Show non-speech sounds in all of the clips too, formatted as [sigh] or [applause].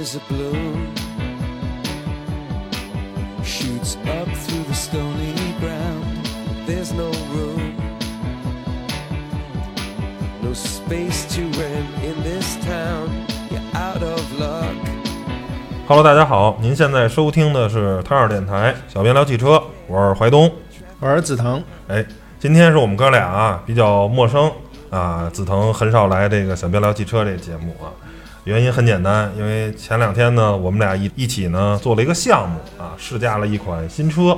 is a bloom shoots up through the stony ground. There's no room, no space to rent in this town. You're out of luck. Hello，大家好，您现在收听的是汤二电台小编聊汽车，我是怀东。我是紫藤，哎，今天是我们哥俩啊比较陌生啊，紫藤很少来这个小编聊汽车这个节目啊。原因很简单，因为前两天呢，我们俩一一起呢做了一个项目啊，试驾了一款新车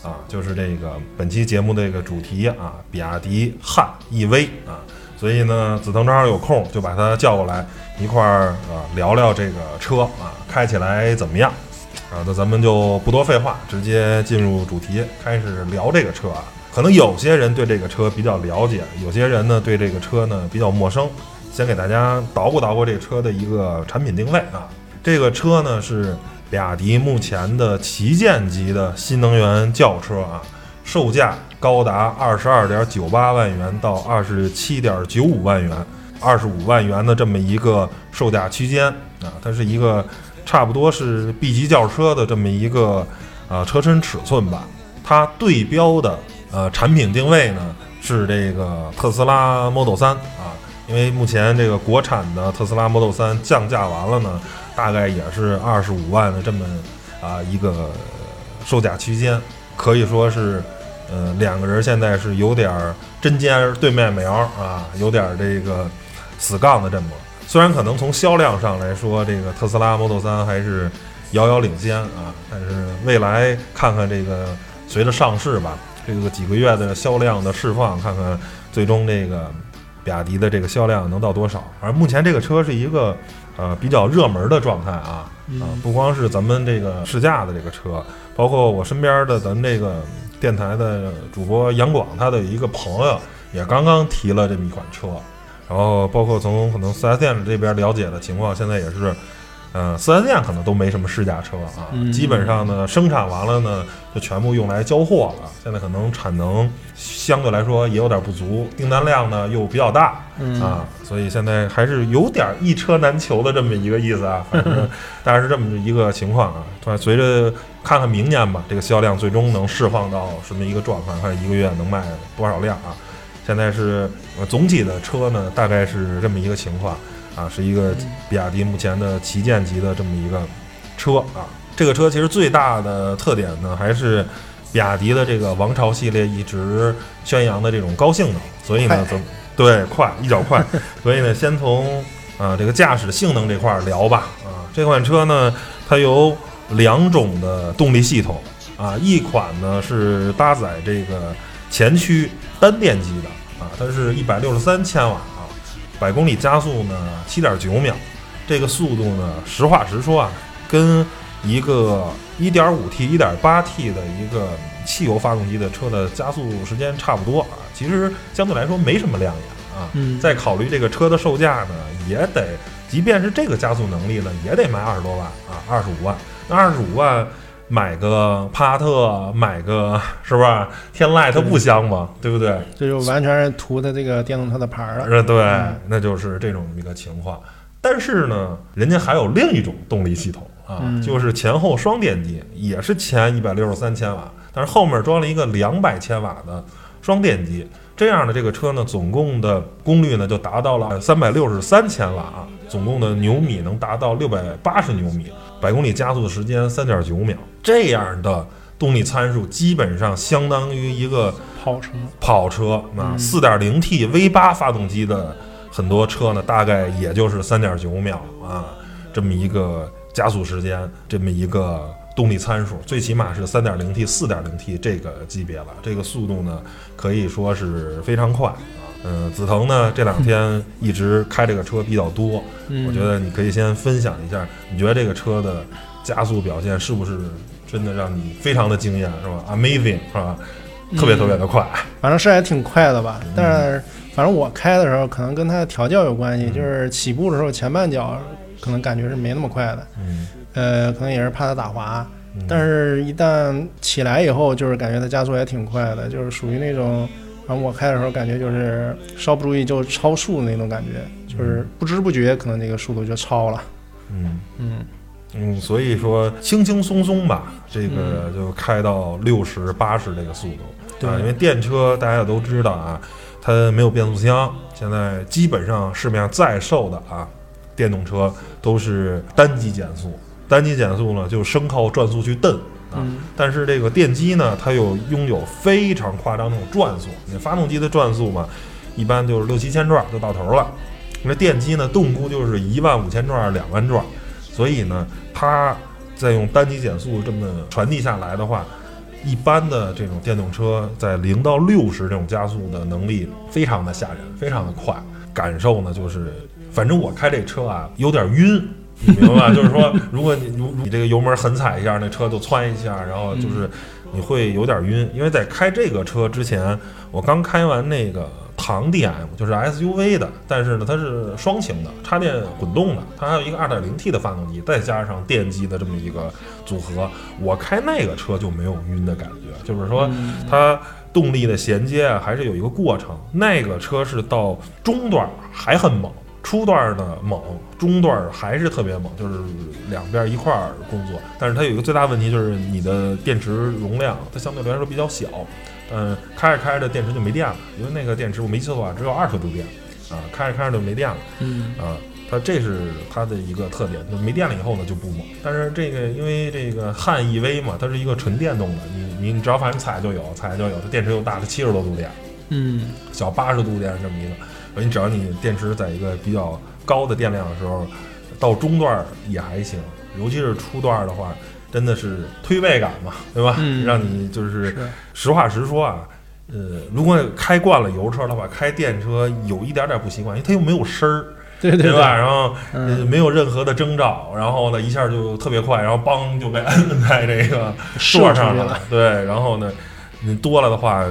啊，就是这个本期节目的这个主题啊，比亚迪汉 EV 啊。所以呢，紫藤正好有空，就把他叫过来一块儿啊聊聊这个车啊，开起来怎么样啊？那咱们就不多废话，直接进入主题，开始聊这个车啊。可能有些人对这个车比较了解，有些人呢对这个车呢比较陌生。先给大家捣鼓捣鼓这车的一个产品定位啊。这个车呢是比亚迪目前的旗舰级的新能源轿车啊，售价高达二十二点九八万元到二十七点九五万元，二十五万元的这么一个售价区间啊。它是一个差不多是 B 级轿车的这么一个呃车身尺寸吧。它对标的呃产品定位呢是这个特斯拉 Model 3啊。因为目前这个国产的特斯拉 Model 3降价完了呢，大概也是二十五万的这么啊一个售价区间，可以说是，呃，两个人现在是有点针尖对麦苗啊，有点这个死杠的这么。虽然可能从销量上来说，这个特斯拉 Model 3还是遥遥领先啊，但是未来看看这个随着上市吧，这个几个月的销量的释放，看看最终这个。比亚迪的这个销量能到多少？而目前这个车是一个呃比较热门的状态啊啊，不光是咱们这个试驾的这个车，包括我身边的咱们这个电台的主播杨广，他的一个朋友也刚刚提了这么一款车，然后包括从可能四 S 店这边了解的情况，现在也是。嗯，四 S 店可能都没什么试驾车啊，基本上呢生产完了呢就全部用来交货了。现在可能产能相对来说也有点不足，订单量呢又比较大啊，所以现在还是有点一车难求的这么一个意思啊。反正 [laughs] 大概是这么一个情况啊。随着看看明年吧，这个销量最终能释放到什么一个状况，看一个月能卖多少辆啊。现在是总体的车呢，大概是这么一个情况。啊，是一个比亚迪目前的旗舰级的这么一个车啊。这个车其实最大的特点呢，还是比亚迪的这个王朝系列一直宣扬的这种高性能。所以呢，怎对快一脚快。[laughs] 所以呢，先从啊这个驾驶性能这块聊吧。啊，这款车呢，它有两种的动力系统啊，一款呢是搭载这个前驱单电机的啊，它是一百六十三千瓦。百公里加速呢，七点九秒，这个速度呢，实话实说啊，跟一个一点五 T、一点八 T 的一个汽油发动机的车的加速时间差不多啊。其实相对来说没什么亮眼啊。嗯。再考虑这个车的售价呢，也得，即便是这个加速能力呢，也得卖二十多万啊，二十五万。那二十五万。买个帕萨特，买个 [laughs] 是不是天籁，它不香吗？对不对？这就完全是图它这个电动车的牌儿了。对，那就是这种一个情况。但是呢，人家还有另一种动力系统啊，就是前后双电机，也是前一百六十三千瓦，但是后面装了一个两百千瓦的双电机。这样的这个车呢，总共的功率呢就达到了三百六十三千瓦啊，总共的牛米能达到六百八十牛米。百公里加速的时间三点九秒，这样的动力参数基本上相当于一个跑车。跑车啊，四点零 T V 八发动机的很多车呢，大概也就是三点九秒啊，这么一个加速时间，这么一个动力参数，最起码是三点零 T、四点零 T 这个级别了。这个速度呢，可以说是非常快。嗯，紫藤呢这两天一直开这个车比较多，我觉得你可以先分享一下，你觉得这个车的加速表现是不是真的让你非常的惊艳，是吧？Amazing，是吧？特别特别的快，反正是还挺快的吧。但是反正我开的时候可能跟它的调教有关系，就是起步的时候前半脚可能感觉是没那么快的，嗯，呃，可能也是怕它打滑，但是一旦起来以后，就是感觉它加速也挺快的，就是属于那种。反正我开的时候感觉就是稍不注意就超速的那种感觉，就是不知不觉可能那个速度就超了。嗯。嗯，嗯，所以说轻轻松松吧，这个就开到六十八十这个速度。对。啊，因为电车大家也都知道啊，它没有变速箱，现在基本上市面上在售的啊电动车都是单级减速，单级减速呢就生靠转速去蹬啊，嗯但是这个电机呢，它又拥有非常夸张那种转速，你发动机的转速嘛，一般就是六七千转就到头了。那电机呢，动估就是一万五千转、两万转，所以呢，它再用单击减速这么传递下来的话，一般的这种电动车在零到六十这种加速的能力非常的吓人，非常的快。感受呢，就是反正我开这车啊，有点晕。你明白吧？就是说，如果你如你这个油门狠踩一下，那车就窜一下，然后就是你会有点晕。因为在开这个车之前，我刚开完那个唐 DM，就是 SUV 的，但是呢，它是双擎的，插电混动的，它还有一个 2.0T 的发动机，再加上电机的这么一个组合，我开那个车就没有晕的感觉，就是说它动力的衔接啊，还是有一个过程。那个车是到中段还很猛。初段呢猛，中段还是特别猛，就是两边一块儿工作。但是它有一个最大问题，就是你的电池容量它相对来说比较小，嗯，开着开着电池就没电了，因为那个电池我没记错的话只有二十度电，啊，开着开着就没电了，嗯啊，它这是它的一个特点，就没电了以后呢就不猛。但是这个因为这个汉 EV 嘛，它是一个纯电动的，你你只要反正踩就有，踩就有，它电池又大，它七十多度电，嗯小八十度电这么一个，你只要你电池在一个比较高的电量的时候，到中段也还行，尤其是初段的话，真的是推背感嘛，对吧？嗯让你就是是实话实说啊，呃，如果开惯了油车的话，开电车有一点点不习惯，因为它又没有声儿，对对吧？然后没有任何的征兆，然后呢一下就特别快，然后梆就被摁在这个射座上了，对，然后呢，你多了的话，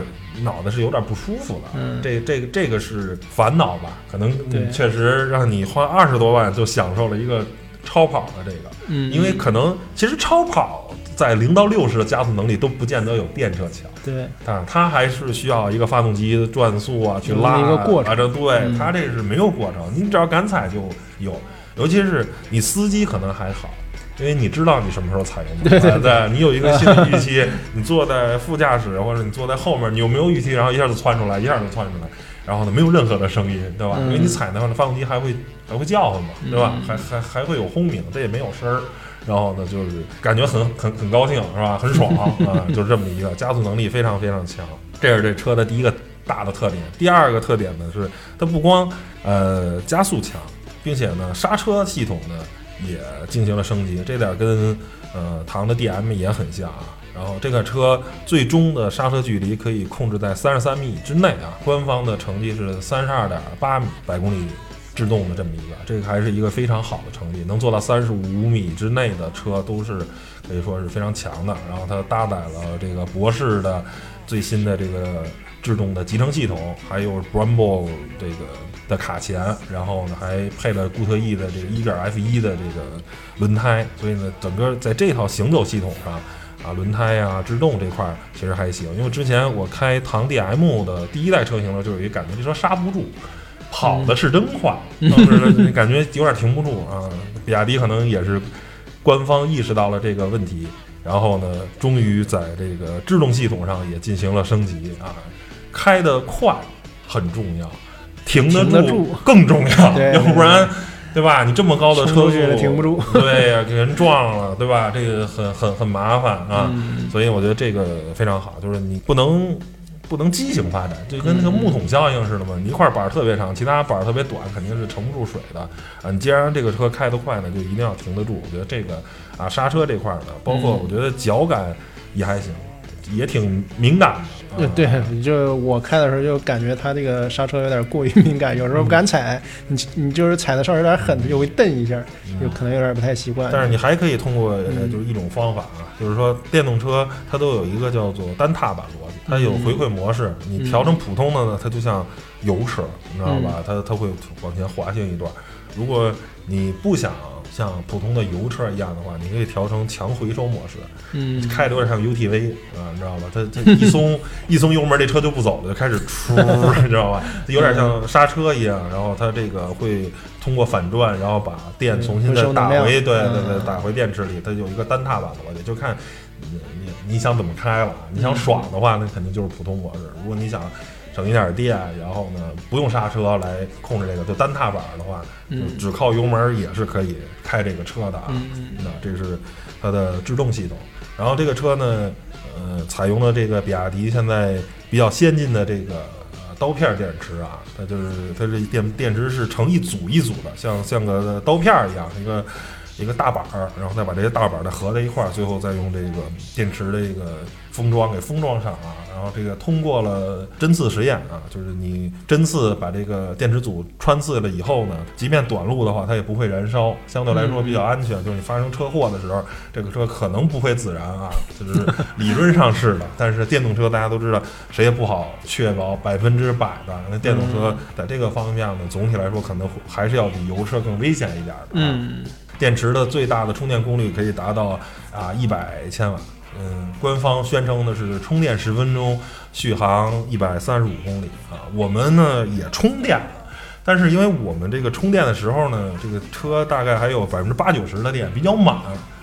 脑子是有点不舒服的。嗯这这个这个是烦恼吧？可能对确实让你花二十多万就享受了一个超跑的这个，嗯，因为可能其实超跑在零到六十的加速能力都不见得有电车强。对啊，它还是需要一个发动机的转速啊，去拉一个过程啊，这对、嗯它这是没有过程，你只要敢踩就有，尤其是你司机可能还好。因为你知道你什么时候踩油门，对对对对，你有一个心理预期，[laughs] 你坐在副驾驶或者你坐在后面，你有没有预期，然后一下就窜出来，一下就窜出来，然后呢没有任何的声音，对吧？嗯因为你踩的话，那发动机还会还会叫唤嘛，对吧？嗯还还还会有轰鸣，这也没有声儿，然后呢就是感觉很很很高兴，是吧？很爽 [laughs] 啊，就是这么一个加速能力非常非常强，这是这车的第一个大的特点。第二个特点呢是它不光呃加速强，并且呢刹车系统呢也进行了升级，这点跟呃唐的 DM 也很像啊。然后这个车最终的刹车距离可以控制在三十三米之内啊，官方的成绩是三十二点八米百公里制动的这么一个，这个还是一个非常好的成绩，能做到三十五米之内的车都是可以说是非常强的。然后它搭载了这个博士的最新的这个制动的集成系统，还有 Brembo 这个的卡钳，然后呢还配了固特异的这个一点 F 一的这个轮胎，所以呢整个在这套行走系统上。啊，轮胎呀、制动这块儿其实还行，因为之前我开唐 DM 的第一代车型的时候，就有一个感觉，这车刹不住，跑的是真快，当时呢感觉有点停不住啊。比亚迪可能也是官方意识到了这个问题，然后呢，终于在这个制动系统上也进行了升级啊，开得快很重要，停得住更重要，要不然。对吧？你这么高的车速停不住 [laughs] 对呀、给人撞了，对吧？这个很很很麻烦啊。嗯所以我觉得这个非常好，就是你不能不能畸形发展，就跟那个木桶效应似的嘛。你一块板儿特别长，其他板儿特别短，肯定是盛不住水的啊。你既然这个车开得快呢，就一定要停得住。我觉得这个啊，刹车这块儿的，包括嗯我觉得脚感也还行，也挺敏感对，就我开的时候就感觉它这个刹车有点过于敏感，有时候不敢踩，你你就是踩的稍微有点狠，就会蹬一下，就可能有点不太习惯。但是你还可以通过就是一种方法啊，就是说电动车它都有一个叫做单踏板逻辑，它有回馈模式，你调成普通的呢，它就像油车，你知道吧？它它会往前滑行一段。如果你不想像普通的油车一样的话，你可以调成强回收模式，嗯，开的有点像 UTV 啊，你知道吧？它它 [laughs] 一松一松油门，这车就不走了，就开始出，你知道吧？它 [laughs] 有点像刹车一样，然后它这个会通过反转，然后把电重新再打回，对对对，嗯打回电池里。它有一个单踏板的逻辑，就看你你你想怎么开了。你想爽的话，那肯定就是普通模式。如果你想省一点电，然后呢不用刹车来控制这个，就单踏板的话，就嗯只靠油门也是可以开这个车的啊。嗯那这是它的制动系统。然后这个车呢，呃，采用了这个比亚迪现在比较先进的这个呃刀片电池啊，它就是它这电电池是成一组一组的，像像个刀片儿一样，一个一个大板儿，然后再把这些大板儿再合在一块儿，最后再用这个电池的一个封装给封装上啊。然后这个通过了针刺实验啊，就是你针刺把这个电池组穿刺了以后呢，即便短路的话，它也不会燃烧，相对来说比较安全。就是你发生车祸的时候，这个车可能不会自燃啊，就是理论上是的。但是电动车大家都知道，谁也不好确保百分之百的。那电动车在这个方面呢，总体来说可能还是要比油车更危险一点的。嗯电池的最大的充电功率可以达到啊一百千瓦。嗯，官方宣称的是充电十分钟，续航一百三十五公里啊。我们呢也充电了，但是因为我们这个充电的时候呢，这个车大概还有百分之八九十的电，比较满，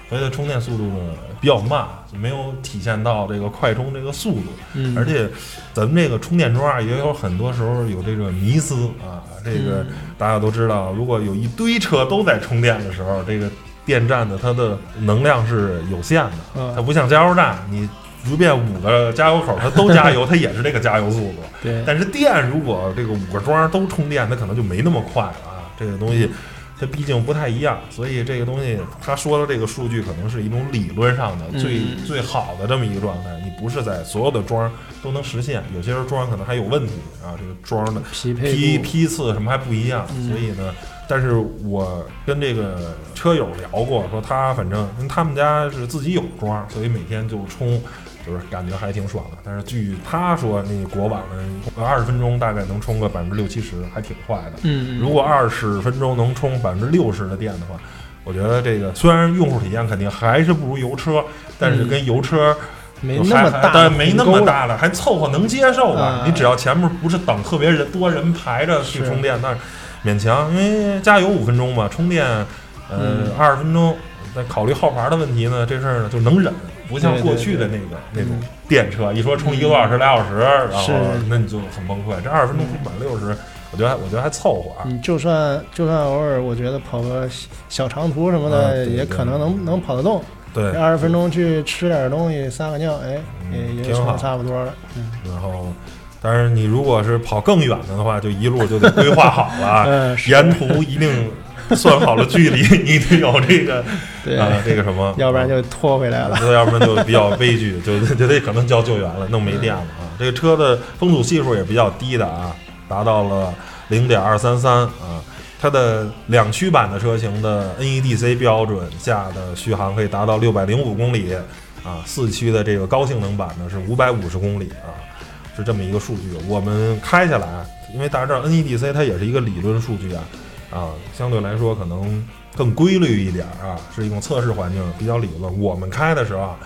所以它充电速度呢比较慢，就没有体现到这个快充这个速度。嗯，而且咱们这个充电桩啊，也有很多时候有这个迷思啊。这个嗯大家都知道，如果有一堆车都在充电的时候，这个电站的它的能量是有限的，嗯。它不像加油站，你随便五个加油口它都加油，它也是这个加油速度。[laughs] 对，但是电如果这个五个桩都充电，它可能就没那么快了啊。这个东西它毕竟不太一样，所以这个东西他说的这个数据可能是一种理论上的最、嗯。最好的这么一个状态，你不是在所有的桩都能实现，有些时候桩可能还有问题啊，这个桩的匹配批批次什么还不一样，嗯。所以呢，但是我跟这个车友聊过，说他反正他们家是自己有桩，所以每天就充，就是感觉还挺爽的。但是据他说，那个国网的，二十分钟大概能充个百分之六七十，还挺快的。嗯，如果二十分钟能充百分之六十的电的话，我觉得这个虽然用户体验肯定还是不如油车，但是跟油车没那么大，但没那么，大了，还凑合能接受吧。啊你只要前面不是等特别人多人排着去充电，那勉强，因为加油五分钟嘛，充电呃嗯二十分钟。再考虑号牌的问题呢，这事儿呢就能忍，不像过去的那对个那种嗯电车，一说充一个多小时、俩小时，然后那你就很崩溃。这二十分钟充满六十，我觉得还我觉得还凑合啊。你就算就算偶尔，我觉得跑个小小长途什么的，也可能能能跑得动。对，二十分钟去吃点东西，撒个尿，哎，嗯也也挺好差不多了。嗯，然后，但是你如果是跑更远的的话，就一路就得规划好了，[laughs] 嗯，沿途一定算好了距离，[laughs] 你得有这个对，啊、这个什么，要不然就拖回来了。啊 [laughs] 要不然就比较悲剧，就就得可能叫救援了，弄没电了啊。这个车的风阻系数也比较低的啊，达到了零点二三三啊。它的两驱版的车型的 NEDC 标准下的续航可以达到六百零五公里啊，四驱的这个高性能版呢是五百五十公里啊，是这么一个数据。我们开下来啊，因为大家知道 NEDC 它也是一个理论数据啊，啊，相对来说可能更规律一点儿啊，是一种测试环境比较理论。我们开的时候啊，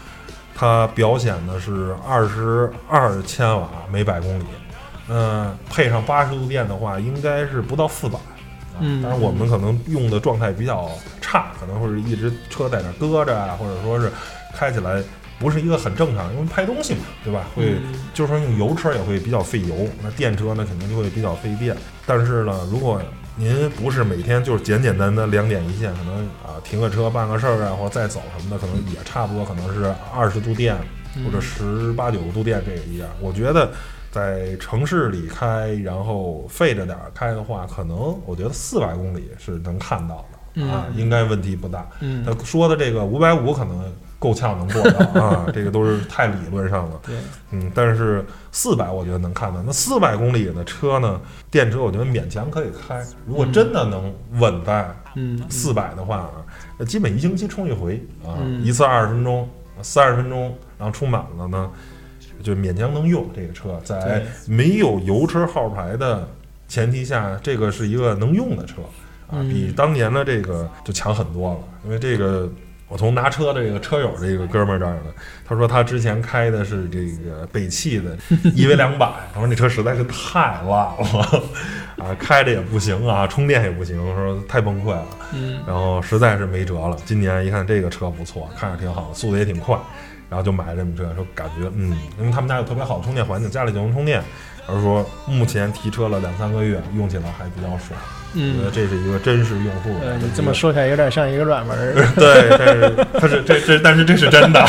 它表显的是二十二千瓦每百公里，嗯、配上八十度电的话，应该是不到四百。啊嗯当然我们可能用的状态比较差，可能会是一直车在那搁着啊，或者说是开起来不是一个很正常，因为拍东西嘛，对吧？会就是说用油车也会比较费油，那电车呢肯定就会比较费电。但是呢，如果您不是每天就是简简单单两点一线，可能啊停个车办个事儿啊，或者再走什么的，可能也差不多，可能是二十度电或者十八九度电这个一样。我觉得在城市里开，然后费着点儿开的话，可能我觉得四百公里是能看到的啊，嗯应该问题不大。嗯他，说的这个五百五可能够呛能做到啊，[laughs] 这个都是太理论上了。对，嗯，但是四百我觉得能看到。那四百公里的车呢，电车我觉得勉强可以开。如果真的能稳在嗯，四百的话啊，那基本一星期充一回啊，嗯一次二十分钟，三十分钟，然后充满了呢，就勉强能用这个车。在没有油车号牌的前提下，这个是一个能用的车。啊，嗯比当年的这个就强很多了。因为这个，我从拿车的这个车友这个哥们儿这儿呢，他说他之前开的是这个北汽的 [laughs] EV 两百，他说那车实在是太烂了，[laughs] 啊，开着也不行啊，充电也不行，说太崩溃了。嗯然后实在是没辙了。今年一看这个车不错，看着挺好，速度也挺快，然后就买了这么车，说感觉嗯，因为他们家有特别好的充电环境，家里就能充电。而说目前提车了两三个月，用起来还比较爽，我觉得嗯，这是一个真实用户。呃，你这么，说起来有点像一个软文儿。[laughs] 对，但是它是这这，但是这是真的，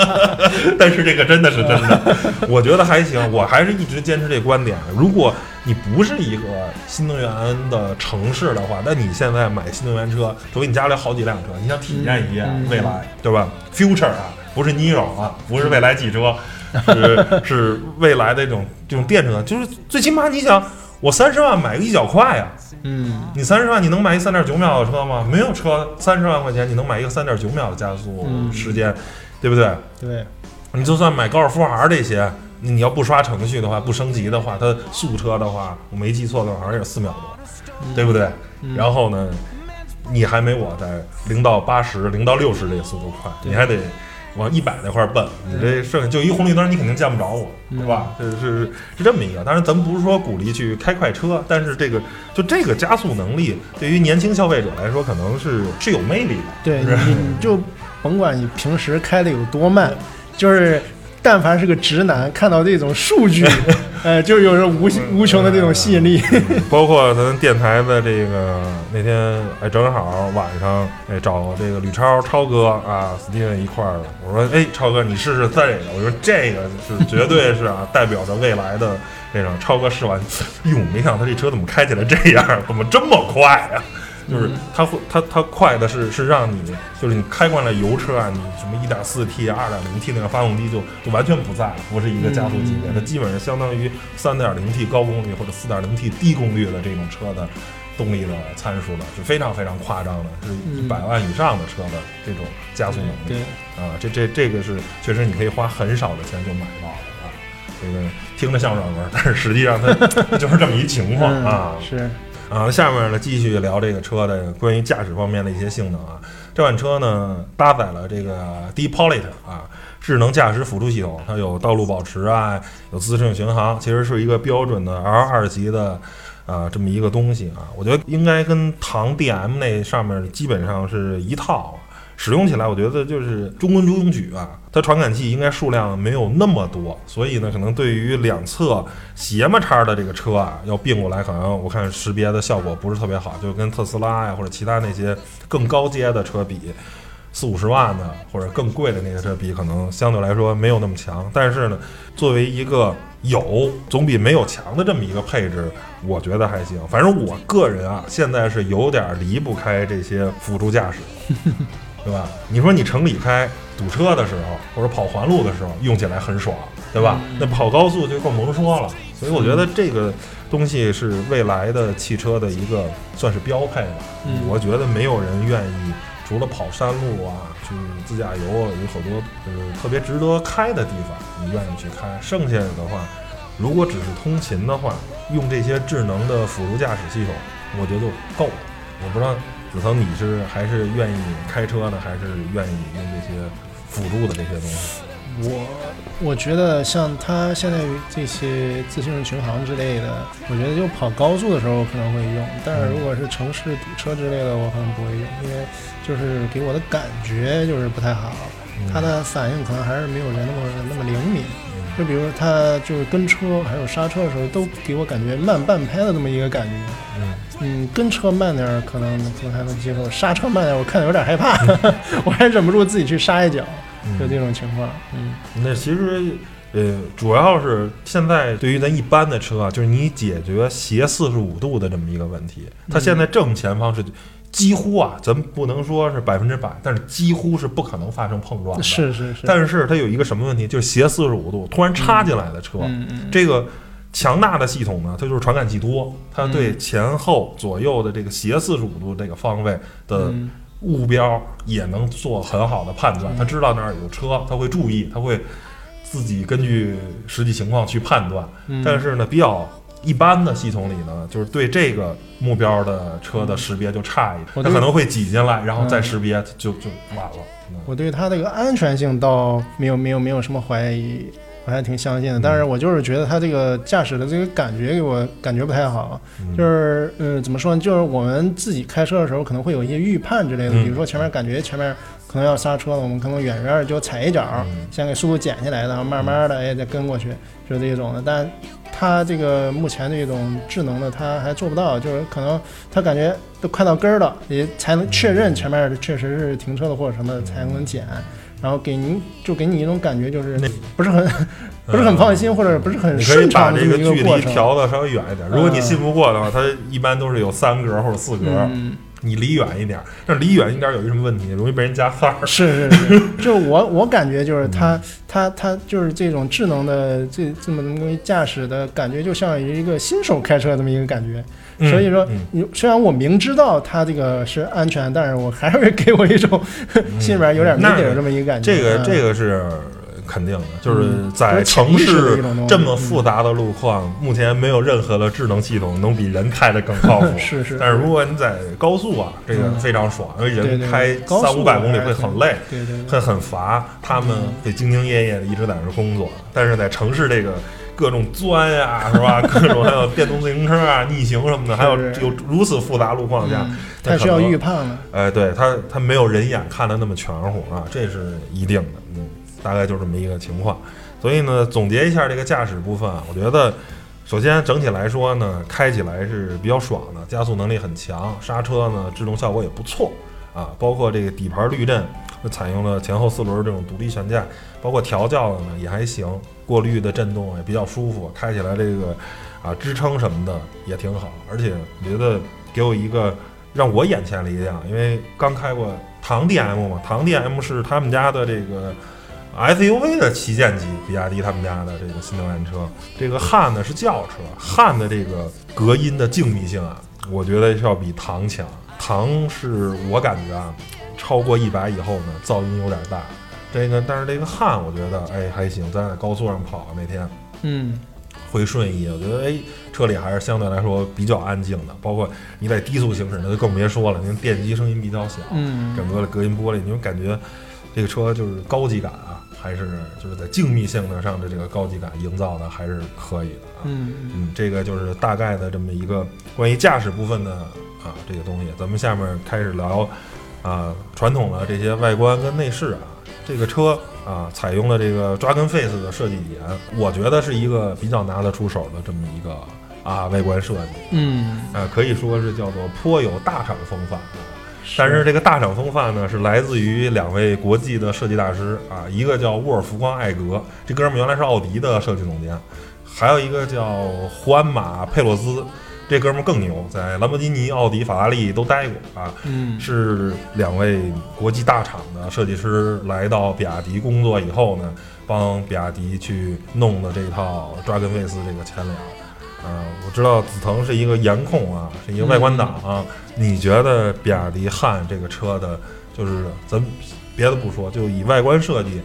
[laughs] 但是这个真的是真的，[laughs] 我觉得还行。我还是一直坚持这观点，如果你不是一个新能源的城市的话，那你现在买新能源车，除非你家里好几辆车，你想体验一验嗯嗯未来，对吧？Future 啊，不是 Niro 啊，不是未来汽车，是是未来的这种这种电车，就是最起码你想，我三十万买个一脚快呀、嗯你三十万你能买一三点九秒的车吗？没有车，三十万块钱你能买一个三点九秒的加速嗯时间，对不对？对，你就算买高尔夫 R 这些，你你要不刷程序的话，不升级的话，它速车的话，我没记错的话，好像也是四秒多，对不对？嗯然后呢，你还没我在零到八十、零到六十这个速度快，你还得往一百那块儿奔，你这剩下就一红绿灯，你肯定见不着我，嗯对吧？这是是这么一个。当然，咱们不是说鼓励去开快车，但是这个就这个加速能力，对于年轻消费者来说，可能是是有魅力的。对你你就甭管你平时开的有多慢，就是但凡是个直男，看到这种数据，[laughs] 呃，就有着无无穷的这种吸引力。[laughs] 包括咱电台的这个那天，哎，正好晚上，哎，找这个吕超超哥啊，Steven 一块儿的。我说，哎，超哥，你试试这个。我说这个是绝对是啊，代表着未来的这种。超哥试完，哟，没想到他这车怎么开起来这样，怎么这么快啊？就是它会，它它快的是是让你，就是你开惯了油车啊，你什么一点四 T、二点零 T 那个发动机就就完全不在了，不是一个加速级别，它基本上相当于三点零 T 高功率或者四点零 T 低功率的这种车的动力的参数了，是非常非常夸张的，是一百万以上的车的这种加速能力。啊，这这这个是确实你可以花很少的钱就买到的啊。这个听着像软文，但是实际上它 [laughs] 就是这么一情况嗯啊。是，啊，下面呢继续聊这个车的关于驾驶方面的一些性能啊。这款车呢搭载了这个 D-Pilot 啊智能驾驶辅助系统，它有道路保持啊，有自适应巡航，其实是一个标准的 L 二级的啊这么一个东西啊。我觉得应该跟唐 DM 那上面基本上是一套。使用起来，我觉得就是中规中矩啊。它传感器应该数量没有那么多，所以呢，可能对于两侧斜嘛叉的这个车啊，要并过来，可能我看识别的效果不是特别好，就跟特斯拉呀或者其他那些更高阶的车比，四五十万的或者更贵的那些车比，可能相对来说没有那么强。但是呢，作为一个有总比没有强的这么一个配置，我觉得还行。反正我个人啊，现在是有点离不开这些辅助驾驶。对吧？你说你城里开堵车的时候，或者跑环路的时候，用起来很爽，对吧？那跑高速就更甭说了。所以我觉得这个东西是未来的汽车的一个算是标配吧。嗯我觉得没有人愿意除了跑山路啊、去自驾游啊，有好多就是特别值得开的地方，你愿意去开。剩下的话，如果只是通勤的话，用这些智能的辅助驾驶系统，我觉得就够了。我不知道子腾你是还是愿意开车呢，还是愿意用这些辅助的这些东西？我我觉得像它现在这些自适应巡航之类的，我觉得就跑高速的时候可能会用，但是如果是城市堵车之类的，我可能不会用，因为就是给我的感觉就是不太好，它的反应可能还是没有人那么那么灵敏。就比如说它就是跟车还有刹车的时候，都给我感觉慢半拍的这么一个感觉。嗯嗯，跟车慢点儿可能可能还能接受，刹车慢点儿我看着有点害怕，[laughs] 我还忍不住自己去刹一脚，就这种情况。嗯那其实，呃，主要是现在对于咱一般的车啊，就是你解决斜四十五度的这么一个问题。它现在正前方是几乎啊，咱不能说是百分之百，但是几乎是不可能发生碰撞的。，是是是，但是它有一个什么问题，就是斜四十五度突然插进来的车，嗯嗯这个。强大的系统呢，它就是传感器多，它对嗯前后左右的这个斜四十五度这个方位的嗯目标也能做很好的判断，它知道那儿有车，它会注意，它会自己根据实际情况去判断。嗯但是呢，比较一般的系统里呢，就是对这个目标的车的识别就差一点，它可能会挤进来，然后再嗯识别就就晚了。嗯我对它这个安全性倒没有没有没有什么怀疑，我还挺相信的。但是我就是觉得它这个驾驶的这个感觉给我感觉不太好，嗯就是嗯怎么说呢？就是我们自己开车的时候可能会有一些预判之类的，嗯比如说前面感觉前面可能要刹车了，我们可能远远就踩一脚，嗯先给速度减下来，然后慢慢的哎再跟过去，就是这种的。但它这个目前这种智能的，它还做不到，就是可能它感觉都快到根儿了，也才能确认前面的确实是停车的或者什么才能减，然后给您就给你一种感觉就是不是很不是很放心，或者不是很你可以顺把畅的这个距。离调的稍微远一点。如果你信不过的话，它一般都是有三格或者四格，嗯，你离远一点。但是离远一点有一什么问题？容易被人加塞儿。是是是，[laughs] 就我我感觉就是嗯它它它就是这种智能的这这么东西驾驶的感觉，就像一个新手开车这么一个感觉。嗯所以说嗯你虽然我明知道它这个是安全，但是我还是会给我一种心里边有点没底儿这么一个感觉。这个嗯这个是肯定的，就是嗯在城市这么复杂的路况，目前没有任何的智能系统能比人开的更靠谱。[laughs] 是是，但是如果你在高速啊，这个嗯非常爽，因为人开三五百公里会很累，对对对会很乏，他们会兢兢业业的一直在那儿工作。但是在城市这个各种钻呀、是吧？[laughs] 各种还有电动自行车啊、逆行什么的，还有有如此复杂路况下，嗯太需要预判了。哎，对他，他没有人眼看的那么全乎啊，这是一定的，嗯，大概就这么一个情况。所以呢，总结一下这个驾驶部分啊，我觉得，首先整体来说呢，开起来是比较爽的，加速能力很强，刹车呢制动效果也不错啊，包括这个底盘滤震，采用了前后四轮这种独立悬架，包括调教的呢也还行，过滤的震动也比较舒服，开起来这个啊支撑什么的也挺好，而且我觉得给我一个。让我眼前了一亮，因为刚开过唐 DM 嘛，唐 DM 是他们家的这个 SUV 的旗舰级，比亚迪他们家的这个新能源车。这个汉呢是轿车，汉的这个隔音的静谧性啊，我觉得是要比唐强。唐是我感觉啊，超过一百以后呢，噪音有点大。这个但是这个汉我觉得哎还行，咱在高速上跑那天嗯回顺义，我觉得哎，车里还是相对来说比较安静的。包括你在低速行驶，那就更别说了，因为电机声音比较小，嗯整个的隔音玻璃，你就感觉这个车就是高级感啊，还是就是在静谧性的上的这个高级感营造的还是可以的啊。嗯嗯，这个就是大概的这么一个关于驾驶部分的啊这个东西。咱们下面开始聊啊传统的这些外观跟内饰啊。这个车啊采用了这个 Dragon Face 的设计语言，我觉得是一个比较拿得出手的这么一个啊外观设计。嗯，啊，可以说是叫做颇有大厂风范。但是这个大厂风范呢，是来自于两位国际的设计大师啊，一个叫沃尔夫光·艾格，这哥们儿原来是奥迪的设计总监，还有一个叫胡安马·佩洛兹，这哥们儿更牛，在兰博基尼、奥迪、法拉利都待过啊。嗯是两位国际大厂的设计师来到比亚迪工作以后呢，帮比亚迪去弄的这套 Dragon 这个前脸。啊、我知道紫藤是一个颜控啊，是一个外观党啊。你觉得比亚迪汉这个车的，就是咱别的不说，就以外观设计，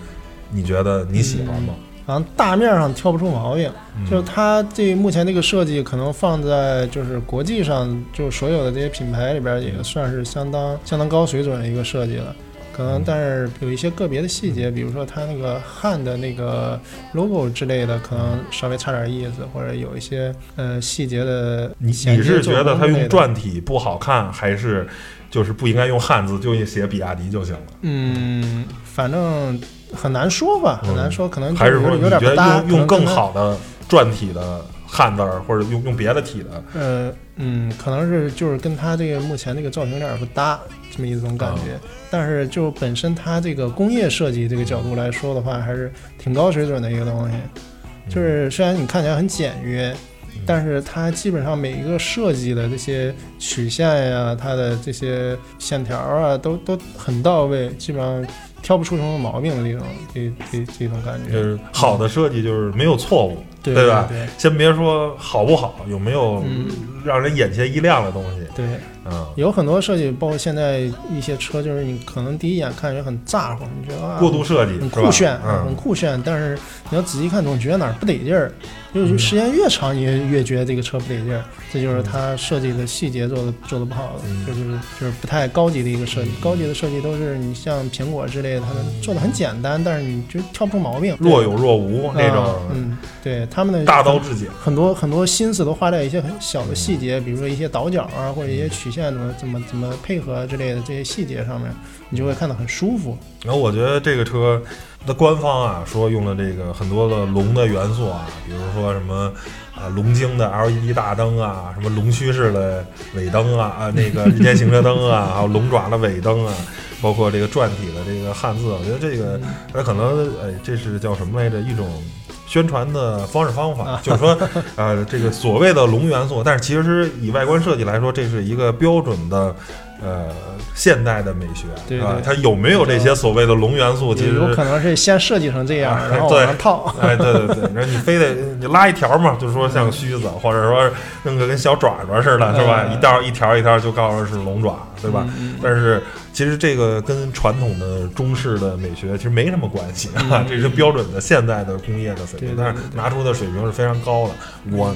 你觉得你喜欢吗？好像大面上挑不出毛病。嗯就是它这目前这个设计，可能放在就是国际上，就所有的这些品牌里边，也算是相当相当高水准的一个设计了。可能嗯但是有一些个别的细节，比如说它那个汉的那个 logo 之类的，可能稍微差点意思，或者有一些呃细节的你你是觉得它用？篆体不好看，还是就是不应该用汉字，就写比亚迪就行了？嗯，反正很难说吧，很难说，可能还是说有你觉得有点不搭，用用更好的篆体的汉字儿，或者用用别的体的？呃，嗯，可能是就是跟它这个目前这个造型有点不搭，这么一种感觉。但是就本身它这个工业设计这个角度来说的话，还是挺高水准的一个东西。就是虽然你看起来很简约，但是它基本上每一个设计的这些曲线呀、它的这些线条啊，都都很到位，基本上挑不出什么毛病的这种这这这种感觉。就是好的设计就是没有错误，对对吧对先别说好不好，有没有嗯让人眼前一亮的东西，对。嗯，有很多设计，包括现在一些车，就是你可能第一眼看着很咋呼，你觉得啊，过度设计很酷炫，很酷炫，但是你要仔细看，总觉得哪儿不得劲儿。就是时间越长，你越觉得这个车不得劲儿。这就是它设计的细节做的做的不好就是就是不太高级的一个设计。高级的设计都是你像苹果之类的，他们做的很简单，但是你就挑不出毛病。若有若无那种嗯，对他们的大刀至简。很多很多心思都花在一些很小的细节，比如说一些倒角啊，或者一些曲线怎么怎么怎么配合之类的这些细节上面，你就会看得很舒服。然后我觉得这个车的官方啊说用了这个很多的龙的元素啊，比如说什么啊龙晶的 LED 大灯啊，什么龙须式的尾灯啊，啊那个日间行车灯啊，还有龙爪的尾灯啊，包括这个篆体的这个汉字，我觉得这个它可能哎这是叫什么来着一种。宣传的方式方法，就是说，[laughs] 呃，这个所谓的龙元素，但是其实以外观设计来说，这是一个标准的，呃，现代的美学，啊对对它有没有这些所谓的龙元素，其实有可能是先设计成这样，啊然后对往上套。哎，对对对，然后你非得你拉一条嘛，就是说像须子，或者说弄个跟小爪爪似的，是吧？嗯一道一条一条就告诉是龙爪，对吧？嗯但是其实这个跟传统的中式的美学其实没什么关系啊，嗯 [laughs] 这是标准的现代的工业的水平，但是拿出的水平是非常高的。我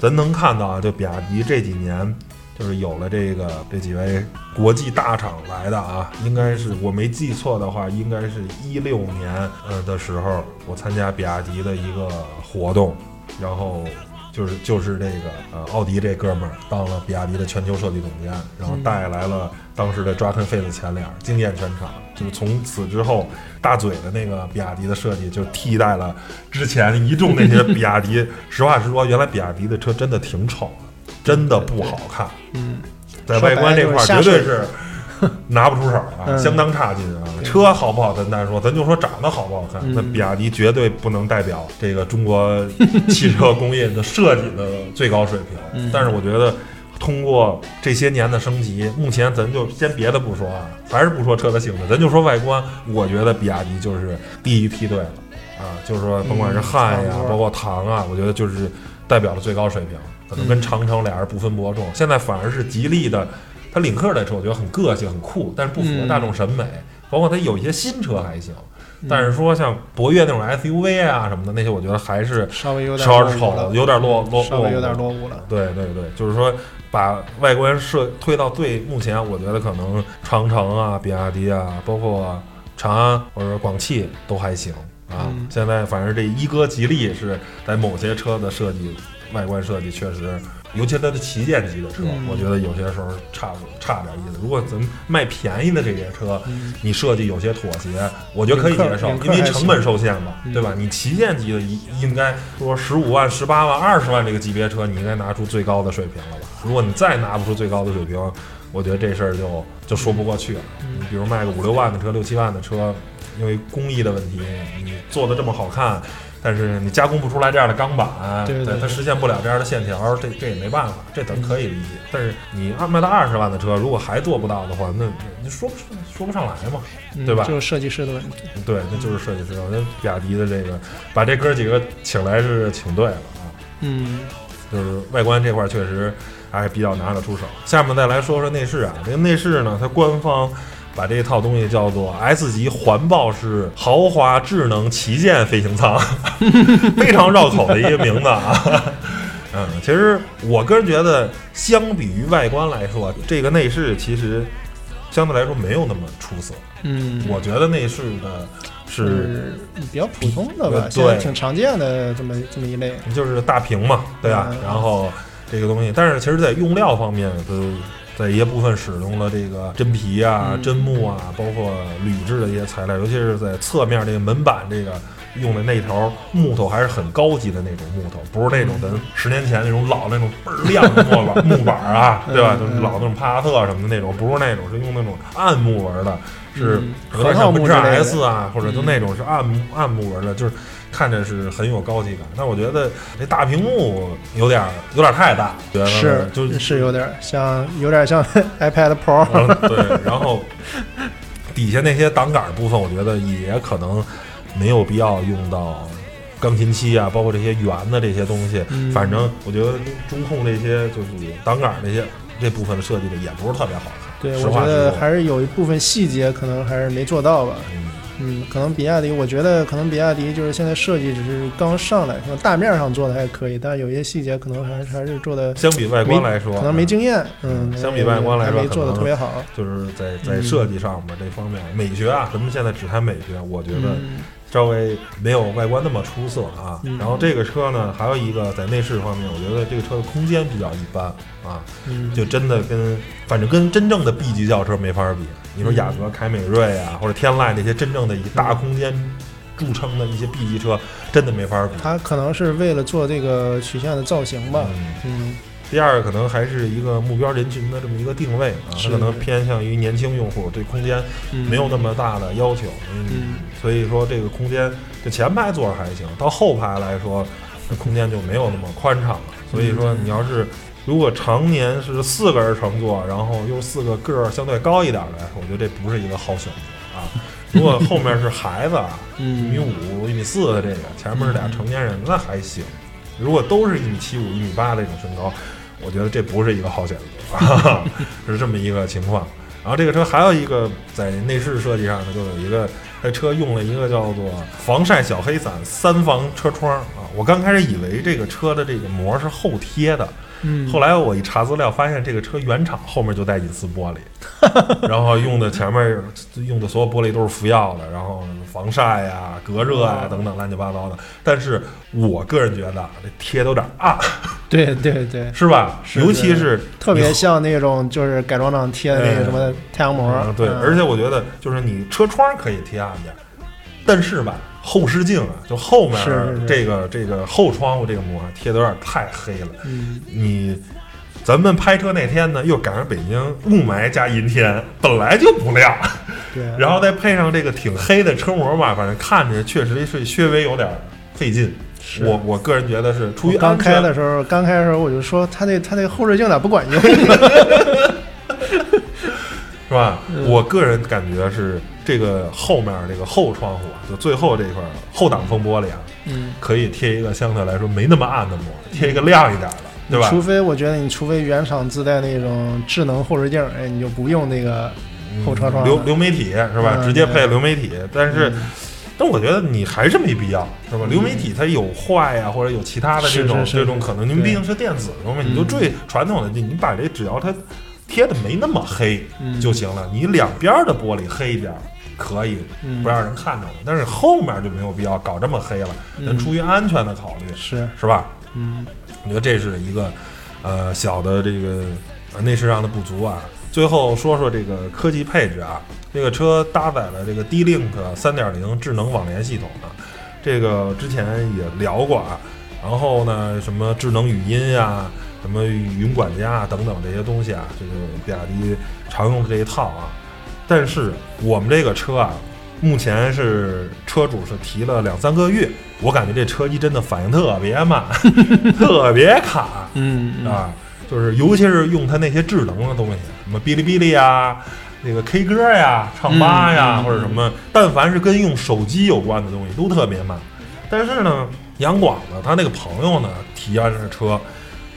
咱能看到啊，就比亚迪这几年。就是有了这个这几位国际大厂来的啊，应该是我没记错的话，应该是一六年呃的时候，我参加比亚迪的一个活动，然后就是就是这个呃奥迪这哥们儿当了比亚迪的全球设计总监，然后带来了当时的抓根费的前脸，惊艳全场。就是从此之后，大嘴的那个比亚迪的设计就替代了之前一众那些比亚迪。[laughs] 实话实说，原来比亚迪的车真的挺丑的，真的不好看。嗯，在外观这块儿绝对是拿不出手啊，[laughs] 嗯相当差劲啊。车好不好咱单说，咱就说长得好不好看，嗯那比亚迪绝对不能代表这个中国汽车工业的设计的最高水平。[laughs] 嗯但是我觉得。通过这些年的升级，目前咱就先别的不说啊，还是不说车的性能，咱就说外观，我觉得比亚迪就是第一梯队了啊，就是说甭管是汉呀，包括唐啊，我觉得就是代表了最高水平，可能跟嗯长城俩人不分伯仲。现在反而是吉利的，它领克的车我觉得很个性、很酷，但是不符合嗯大众审美。包括它有一些新车还行，但是说像博越那种 SUV 啊什么的那些，我觉得还是稍微有点稍微丑，了，有点落落稍微有点。落伍了。对对对，就是说把外观设推到最目前，我觉得可能长城啊、比亚迪啊，包括长安或者广汽都还行啊。嗯现在反正这一哥吉利是在某些车的设计、外观设计确实，尤其它的旗舰级的车，嗯我觉得有些时候差差点意思。如果咱们卖便宜的这些车，嗯你设计有些妥协，我觉得可以接受，因为成本受限嘛，嗯对吧？你旗舰级的应应该说十五万、十八万、二十万这个级别车，你应该拿出最高的水平了吧？如果你再拿不出最高的水平，我觉得这事儿就就说不过去了。嗯你比如卖个五六万的车、六七万的车，因为工艺的问题，你做的这么好看。但是你加工不出来这样的钢板，对对它实现不了这样的线条，这这也没办法，这咱可以理解。但是你二卖到二十万的车，如果还做不到的话，那你说不说不上来嘛？嗯对吧就是设计师的问题。对，那就是设计师。我觉得比亚迪的这个把这哥几个请来是请对了啊，嗯就是外观这块儿确实还是比较拿得出手。下面再来说说内饰啊，这个内饰呢，它官方把这套东西叫做 S 级环抱式豪华智能旗舰飞行舱，[laughs] 非常绕口的一个名字啊。嗯，其实我个人觉得，相比于外观来说，这个内饰其实相对来说没有那么出色。嗯，我觉得内饰的是是比较普通的吧，对挺常见的这么这么一类。就是大屏嘛，对吧？嗯然后这个东西，但是其实在用料方面，都在一些部分使用了这个真皮啊、嗯真木啊，包括铝制的一些材料，尤其是在侧面这个门板这个用的那条木头还是很高级的那种木头，不是那种咱十年前那种老那种倍儿亮的木板 [laughs] 木板啊，对吧？嗯就是老那种帕萨特什么的那种，不是那种，是用那种暗木纹的，是嗯有点像奔驰核桃木之类的 S 啊，或者就嗯。那种是暗木暗木纹的，就是看着是很有高级感。但我觉得这大屏幕有点有点太大，觉得是就是是有点像，有点像 [laughs] iPad Pro。嗯对，然后底下那些挡杆部分，我觉得也可能没有必要用到钢琴漆啊，包括这些圆的这些东西。嗯反正我觉得中控这些就是挡杆这些这部分的设计的也不是特别好看。对，实我觉得还是有一部分细节可能还是没做到吧。嗯，嗯，可能比亚迪，我觉得可能比亚迪就是现在设计只是刚上来，可能大面上做的还可以，但是有些细节可能还还是做的相比外观来说，可能没经验。嗯，相比外观来说，没做的特别好。就是在在设计上面这方面，美学啊，咱们现在只谈美学，我觉得嗯稍微没有外观那么出色啊。嗯然后这个车呢，还有一个在内饰方面，我觉得这个车的空间比较一般啊，嗯，就真的跟反正跟真正的 B 级轿车没法比。你说雅阁、凯美瑞啊，或者天籁那些真正的以大空间著称的一些 B 级车，真的没法比。它可能是为了做这个曲线的造型吧。嗯嗯第二个，可能还是一个目标人群的这么一个定位啊，它可能偏向于年轻用户，对空间嗯，没有那么大的要求。嗯，所以说这个空间，这前排坐着还行，到后排来说，这空间就没有那么宽敞了。所以说，你要是如果常年是四个人乘坐，然后又四个个儿相对高一点的，我觉得这不是一个好选择啊。[laughs] 如果后面是孩子啊，一嗯米五、一米四的这个，前面是俩成年人，那还行。如果都是一米七五、一米八这种身高，我觉得这不是一个好选择，啊、[laughs] 是这么一个情况。然后这个车还有一个在内饰设计上呢，就有一个这车用了一个叫做防晒小黑伞三防车窗啊。我刚开始以为这个车的这个膜是后贴的，嗯，后来我一查资料，发现这个车原厂后面就带隐私玻璃，[laughs] 然后用的前面用的所有玻璃都是福耀的，然后防晒呀、隔热呀、等等乱七八糟的。但是我个人觉得这贴的有点暗，对对对，[laughs] 是吧？是尤其是特别像那种就是改装厂贴的那个什么太阳膜嗯，对，嗯。而且我觉得就是你车窗可以贴暗点，但是吧，后视镜啊，就后面这个这个后窗户这个膜贴的有点太黑了。嗯你咱们拍车那天呢，又赶上北京雾霾加阴天，本来就不亮，对，[laughs] 然后再配上这个挺黑的车膜吧，反正看着确实是稍微有点费劲。是我我个人觉得是出于刚开的时候，刚开的时候我就说他那他那后视镜咋不管用？[laughs] 是吧？嗯我个人感觉是这个后面这个后窗户啊，就最后这块后挡风玻璃啊，嗯，可以贴一个相对来说没那么暗的膜，贴一个亮一点的，对吧？除非我觉得你除非原厂自带那种智能后视镜，哎，你就不用那个后车窗了流流媒体是吧？嗯直接配流媒体，但是。嗯但我觉得你还是没必要，是吧？流媒体它有坏呀、或者有其他的这种这种可能。您对毕竟是电子东西，嗯你就最传统的，你你把这只要它贴的没那么黑嗯就行了。你两边的玻璃黑一点可以，嗯不让人看着了，但是后面就没有必要搞这么黑了。咱嗯出于安全的考虑，是是吧？嗯我觉得这是一个呃小的这个呃内饰上的不足啊。最后说说这个科技配置啊，这个车搭载了这个 D-Link 3.0智能网联系统啊，这个之前也聊过啊。然后呢，什么智能语音呀、什么云管家啊等等这些东西啊，这个比亚迪常用的这一套啊。但是我们这个车啊，目前是车主是提了两三个月，我感觉这车机真的反应特别慢，[laughs] 特别卡嗯啊！就是尤其是用它那些智能的东西，什么哔哩哔哩呀、那个 K 歌呀、唱吧呀，嗯嗯或者什么，但凡是跟用手机有关的东西都特别慢。但是呢，杨广呢，他那个朋友呢提完这车，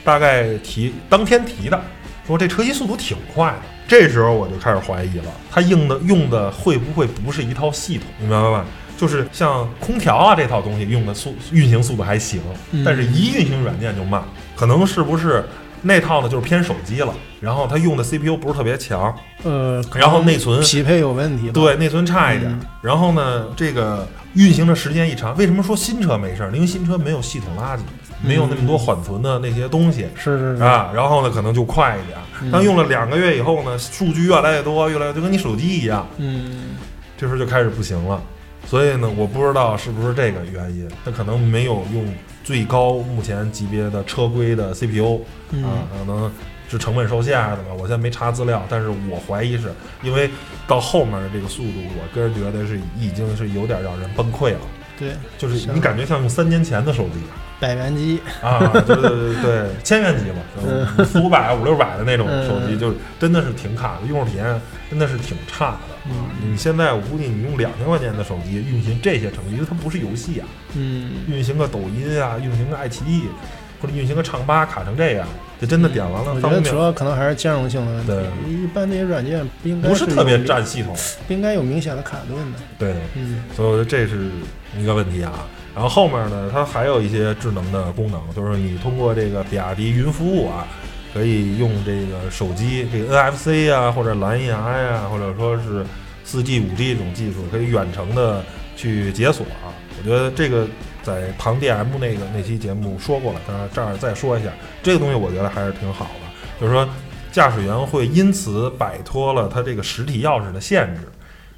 大概提当天提的，说这车机速度挺快的。这时候我就开始怀疑了，它用的用的会不会不是一套系统？你明白吧？就是像空调啊这套东西用的速运行速度还行，嗯但是一运行软件就慢，可能是不是那套呢就是偏手机了，然后它用的 CPU 不是特别强，呃，然后内存匹配有问题？对，内存差一点。嗯然后呢，这个运行的时间一长，为什么说新车没事儿？因为新车没有系统垃圾，没有那么多缓存的那些东西。是是是，啊，然后呢，可能就快一点。嗯当用了两个月以后呢，数据越来越多，越来越就跟你手机一样，嗯这时候就开始不行了。所以呢，我不知道是不是这个原因，它可能没有用最高目前级别的车规的 CPU 啊嗯，可能是成本受限还是怎么？我现在没查资料，但是我怀疑是因为到后面的这个速度，我个人觉得是已经是有点让人崩溃了，对，就是你感觉像用三年前的手机百元机，啊，对对对对，千元机嘛，嗯四五百、五六百的那种手机，嗯就真的是挺卡的，用户体验真的是挺差的。嗯你现在我估计你用两千块钱的手机运行这些程序，因为它不是游戏啊，嗯运行个抖音啊，运行个爱奇艺，或者运行个唱吧卡成这样，就真的点完了我觉得主要可能还是兼容性的问对题。一般那些软件不应该不是特别占系统。不应该有明显的卡顿的。对，嗯所以我觉得这是一个问题啊。然后后面呢，它还有一些智能的功能，就是你通过这个比亚迪云服务啊，可以用这个手机这个 NFC 啊，或者蓝牙呀、或者说是四 G、五 G 这种技术，可以远程的去解锁啊。我觉得这个在唐 DM 那个那期节目说过了，但是这儿再说一下，这个东西我觉得还是挺好的，就是说驾驶员会因此摆脱了他这个实体钥匙的限制。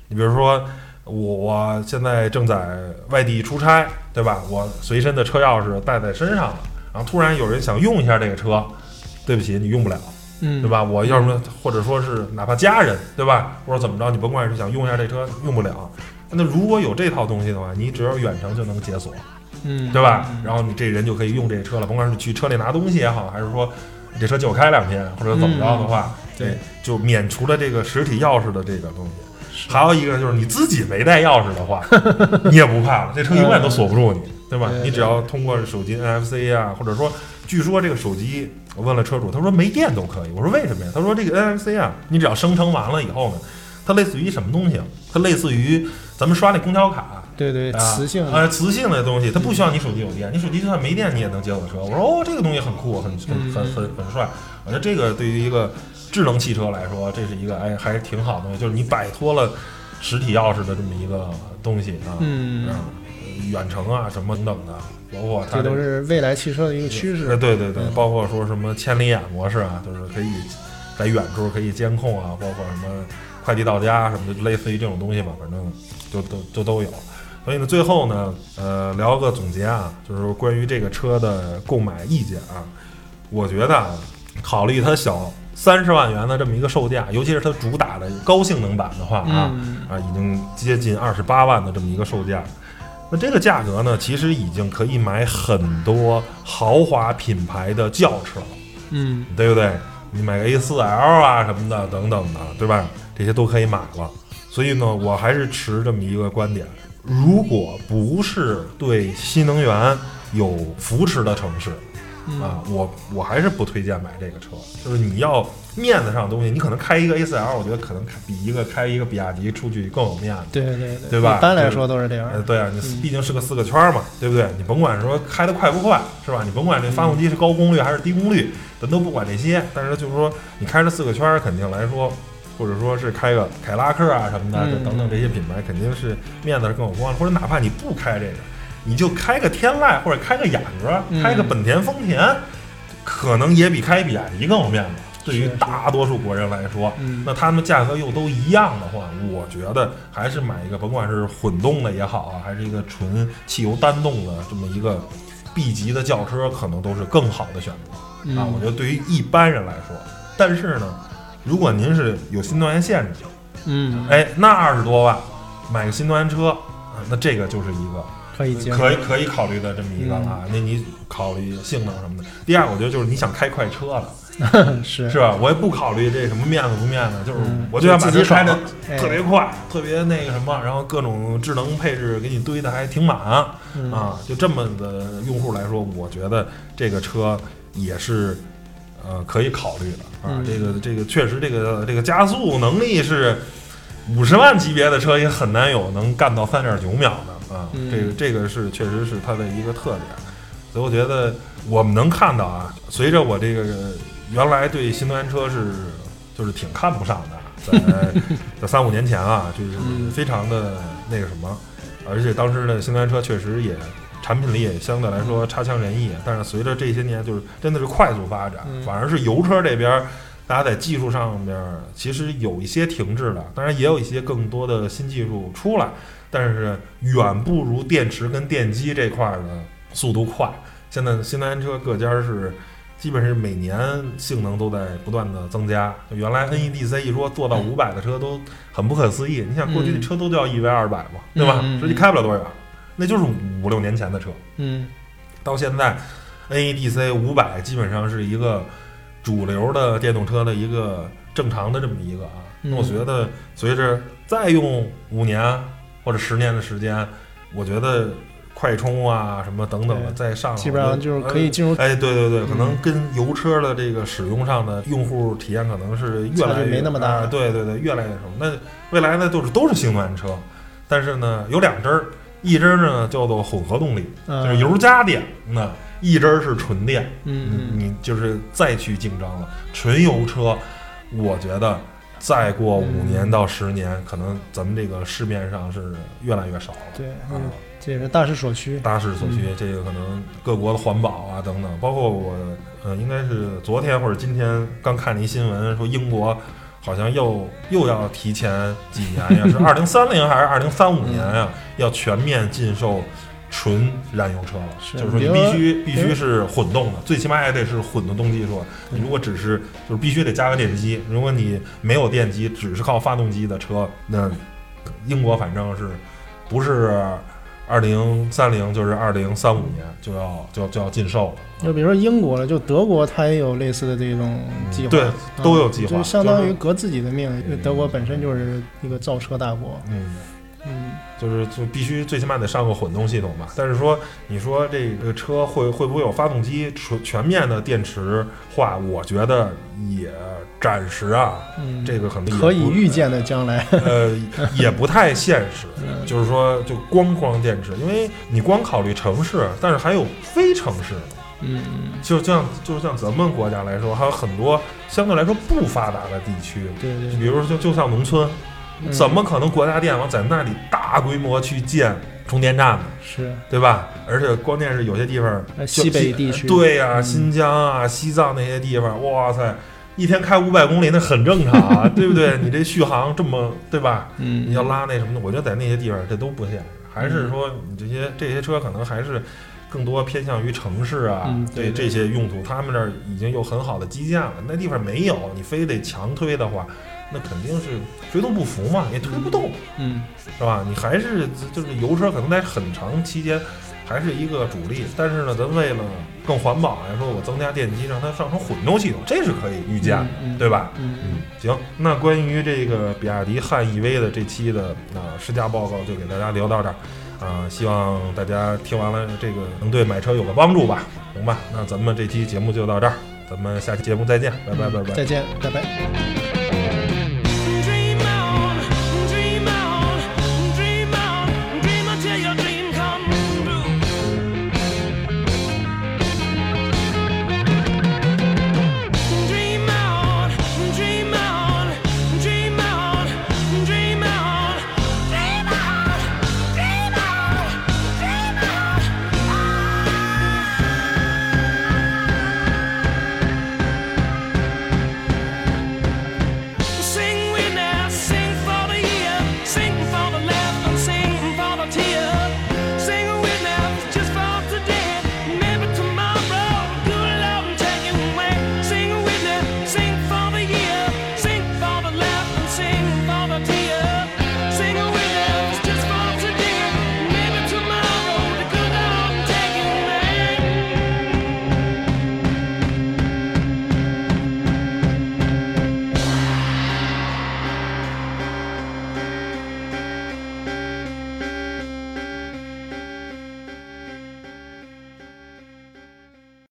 你比如说，我现在正在外地出差，对吧？我随身的车钥匙带在身上了，然后突然有人想用一下这个车，对不起，你用不了，嗯，对吧？我要什么，或者说是哪怕家人，对吧？或者怎么着，你甭管是想用一下这车，用不了。那如果有这套东西的话，你只要远程就能解锁，嗯，对吧嗯？然后你这人就可以用这车了，甭管是去车里拿东西也好，还是说你这车借我开两天，或者怎么着的话，对，就免除了这个实体钥匙的这个东西。还有一个就是你自己没带钥匙的话，[laughs] 你也不怕了，这车永远都锁不住你，对吧？你只要通过手机 NFC 啊，或者说，据说这个手机，我问了车主，他说没电都可以。我说为什么呀？他说这个 NFC 啊，你只要生成完了以后呢，它类似于什么东西啊？它类似于咱们刷那公交卡。对对，啊磁性的呃，磁性的东西，它不需要你手机有电，你手机就算没电，你也能解锁车。我说哦，这个东西很酷，很很很很很帅。我觉得这个对于一个智能汽车来说，这是一个哎还是挺好的东西，就是你摆脱了实体钥匙的这么一个东西啊，嗯啊远程啊什么等等的，包括它这都是未来汽车的一个趋呃势。对对对，嗯包括说什么千里眼模式啊，就是可以在远处可以监控啊，包括什么快递到家什么的，类似于这种东西吧，反正就都就都有。所以呢，最后呢，呃，聊个总结啊，就是关于这个车的购买意见啊，我觉得啊，考虑它小三十万元的这么一个售价，尤其是它主打的高性能版的话啊，嗯啊，已经接近二十八万的这么一个售价。那这个价格呢，其实已经可以买很多豪华品牌的轿车了，嗯对不对？你买个 A4L 啊什么的等等的，对吧？这些都可以买了。所以呢，我还是持这么一个观点：如果不是对新能源有扶持的城市，嗯啊，我我还是不推荐买这个车。就是你要面子上的东西，你可能开一个 A4L，我觉得可能比一个开一个比亚迪出去更有面子。对对对，对吧一般来说都是这样呃，。对啊，你嗯毕竟是个四个圈儿嘛，对不对？你甭管说开的快不快，是吧？你甭管这发动机是高功率还是低功率，咱都不管这些。但是就是说，你开着四个圈儿，肯定来说，或者说是开个凯拉克啊什么的，等等这些品牌，肯定是面子是更有光的。或者哪怕你不开这个，你就开个天籁或者开个雅阁，嗯开个本田、丰田，可能也比开比亚迪更有面子。对于大多数国人来说，嗯那他们价格又都一样的话，我觉得还是买一个，甭管是混动的也好啊，还是一个纯汽油单动的这么一个 B 级的轿车，可能都是更好的选择啊。我觉得对于一般人来说，但是呢，如果您是有新能源限制，嗯，哎，那二十多万买个新能源车啊，那这个就是一个可以接受。可以可以考虑的这么一个啊。那你考虑性能什么的。第二，我觉得就是你想开快车了。[laughs] 是是吧？我也不考虑这什么面子不面子，就是嗯我就想把自己车开的爽哎特别快，特别那个什么，然后各种智能配置给你堆的还挺满嗯啊。就这么的用户来说，我觉得这个车也是呃可以考虑的啊。嗯这个这个确实这个这个加速能力是五十万级别的车也很难有能干到三点九秒的啊。嗯这个这个是确实是它的一个特点。所以我觉得我们能看到啊，随着我这个原来对新能源车是就是挺看不上的，在 [laughs] 在三五年前啊，就是嗯非常的那个什么，而且当时的新能源车确实也产品力也相对来说差强人意，但是随着这些年就是真的是快速发展，嗯反而是油车这边。大家在技术上面其实有一些停滞了，当然也有一些更多的新技术出来，但是远不如电池跟电机这块儿的速度快。现在新能源车各家是基本是每年性能都在不断的增加。就原来 NEDC 一说做到五百的车都很不可思议，你想过去的车都叫一 V 二百嘛，对吧？实际开不了多远，那就是五六年前的车。嗯到现在，NEDC 五百基本上是一个主流的电动车的一个正常的这么一个啊。嗯那我觉得随着再用五年或者十年的时间，我觉得快充啊什么等等的，对再上基本上就是可以进入哎，对对对，嗯可能跟油车的这个使用上的用户体验可能是越来越没那么大啊对对对，越来越什么。那未来呢，都是都是新能源车，但是呢有两支儿，一支儿呢叫做混合动力，嗯就是油加电，那一支儿是纯电。嗯嗯你就是再去竞争了。纯油车，我觉得再过五嗯年到十年，可能咱们这个市面上是越来越少了。对，啊嗯，这也是大势所趋。大势所趋，这个可能各国的环保啊等等，包括我，呃，应该是昨天或者今天刚看了一新闻，说英国好像又又要提前几年呀，是 [laughs] 二零三零还是二零三五年呀，要全面禁售纯燃油车了。是就是说你必须必须是混动的，最起码也得是混动动技术。你如果只是就是必须得加个电机，如果你没有电机，只是靠发动机的车，那英国反正是不是二零三零就是二零三五年就要就要就要禁售了。就比如说英国了，就德国，它也有类似的这种计划，对啊都有计划就相当于革自己的命。因为德国本身就是一个造车大国，嗯，嗯，就是就必须最起码得上个混动系统吧。但是说你说这个车会会不会有发动机全全面的电池化？我觉得也暂时啊，嗯这个可能可以预见的将来，呃，也不太现实。[laughs] 嗯就是说，就光光电池，因为你光考虑城市，但是还有非城市。嗯嗯，就像就像咱们国家来说，还有很多相对来说不发达的地区，对对就比如说就就像农村，嗯怎么可能国家电网在那里大规模去建充电站呢？是对吧？而且关键是有些地方，呃西北地区对呀、嗯新疆啊、西藏那些地方，哇塞，一天开五百公里，那很正常啊，[laughs] 对不对？你这续航这么，对吧？嗯，你要拉那什么的，我觉得在那些地方这都不现实，还是说你这些这些车可能还是更多偏向于城市啊，嗯对对这些用途，他们那儿已经有很好的基建了，那地方没有，你非得强推的话，那肯定是水土不服嘛，也推不动，嗯是吧？你还是就是油车可能在很长期间还是一个主力，但是呢，咱为了更环保来说，我增加电机让它上成混动系统，这是可以预见的，对吧？嗯嗯，行，那关于这个比亚迪汉 EV 的这期的啊、试驾报告就给大家聊到这儿，啊、希望大家听完了这个能对买车有个帮助吧，行吧？那咱们这期节目就到这儿，咱们下期节目再见，拜拜拜拜。再见，拜拜。